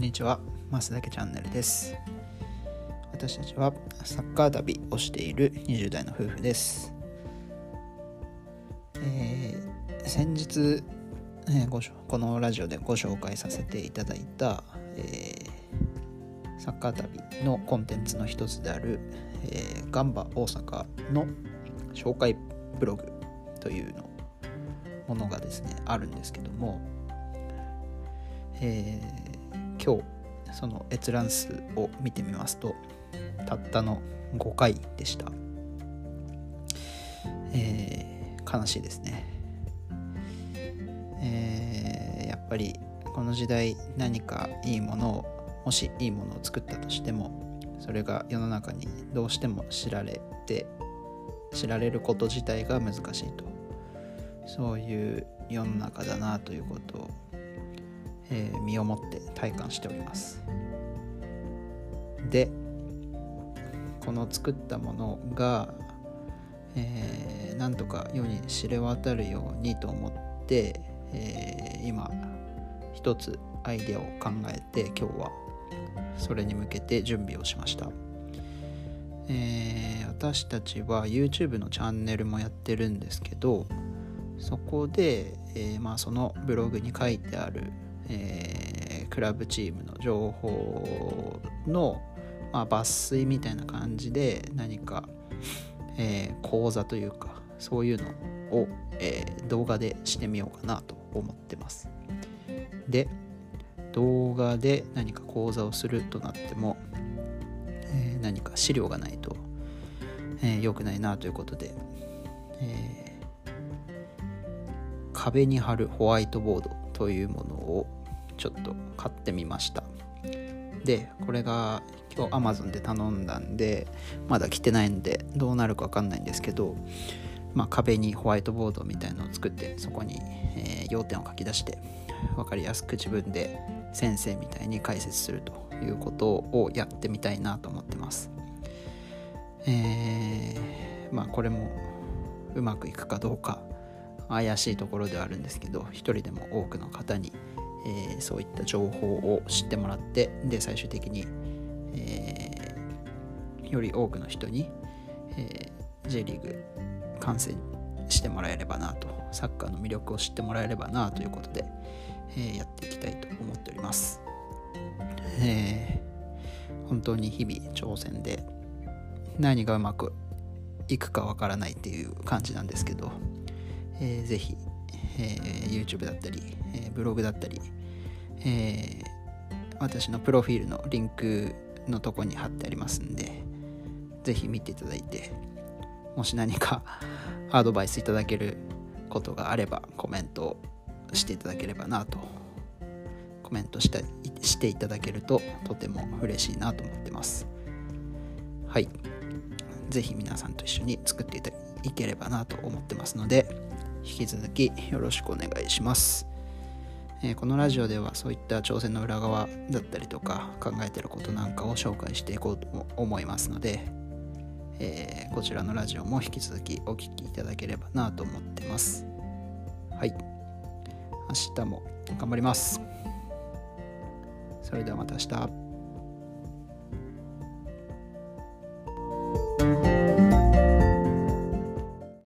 にちは。マスダケチャンネルです。私たちはサッカー旅をしている20代の夫婦です、えー、先日、えー、ごこのラジオでご紹介させていただいた、えー、サッカー旅のコンテンツの一つである、え、ガンバ大阪の紹介ブログというのものがですねあるんですけどもえー、今日その閲覧数を見てみますとたったの5回でした、えー、悲しいですね、えー、やっぱりこの時代何かいいものをもしいいものを作ったとしてもそれが世の中にどうしても知られて知られること自体が難しいと。そういう世の中だなということをえー、身をもって体感しております。でこの作ったものが、えー、なんとか世に知れ渡るようにと思って、えー、今一つアイデアを考えて今日はそれに向けて準備をしました、えー、私たちは YouTube のチャンネルもやってるんですけどそこで、えー、まあ、そのブログに書いてあるえー、クラブチームの情報の、まあ、抜粋みたいな感じで何か、えー、講座というかそういうのを、えー、動画でしてみようかなと思ってます。で動画で何か講座をするとなっても、え、何か資料がないと、えー、良くないなということで、え、壁に貼るホワイトボードというものをちょっと買ってみました。でこれが今日 Amazon で頼んだんでまだ来てないんでどうなるか分かんないんですけど、まあ、壁にホワイトボードみたいのを作ってそこに、えー、要点を書き出して分かりやすく自分で先生みたいに解説するということをやってみたいなと思ってます。えー、まあこれもうまくいくかどうか怪しいところではあるんですけど一人でも多くの方にえー、そういった情報を知ってもらってで最終的に、えー、より多くの人に、えー、J リーグ観戦してもらえればなとサッカーの魅力を知ってもらえればなということで、え、やっていきたいと思っております、え、本当に日々挑戦で何がうまくいくかわからないっていう感じなんですけど、えー、ぜひえー、YouTube だったり、えー、ブログだったり、えー、私のプロフィールのリンクのとこに貼ってありますんで、ぜひ見ていただいて、もし何か アドバイスいただけることがあればコメントしていただければなとコメントしたしていただけるととても嬉しいなと思ってます。はい。是非皆さんと一緒に作っていければなと思ってますので引き続きよろしくお願いします。えー、このラジオではそういった挑戦の裏側だったりとか考えてることなんかを紹介していこうと思いますので、えー、こちらのラジオも引き続きお聴きいただければなと思ってます。はい。明日も頑張ります。それではまた明日。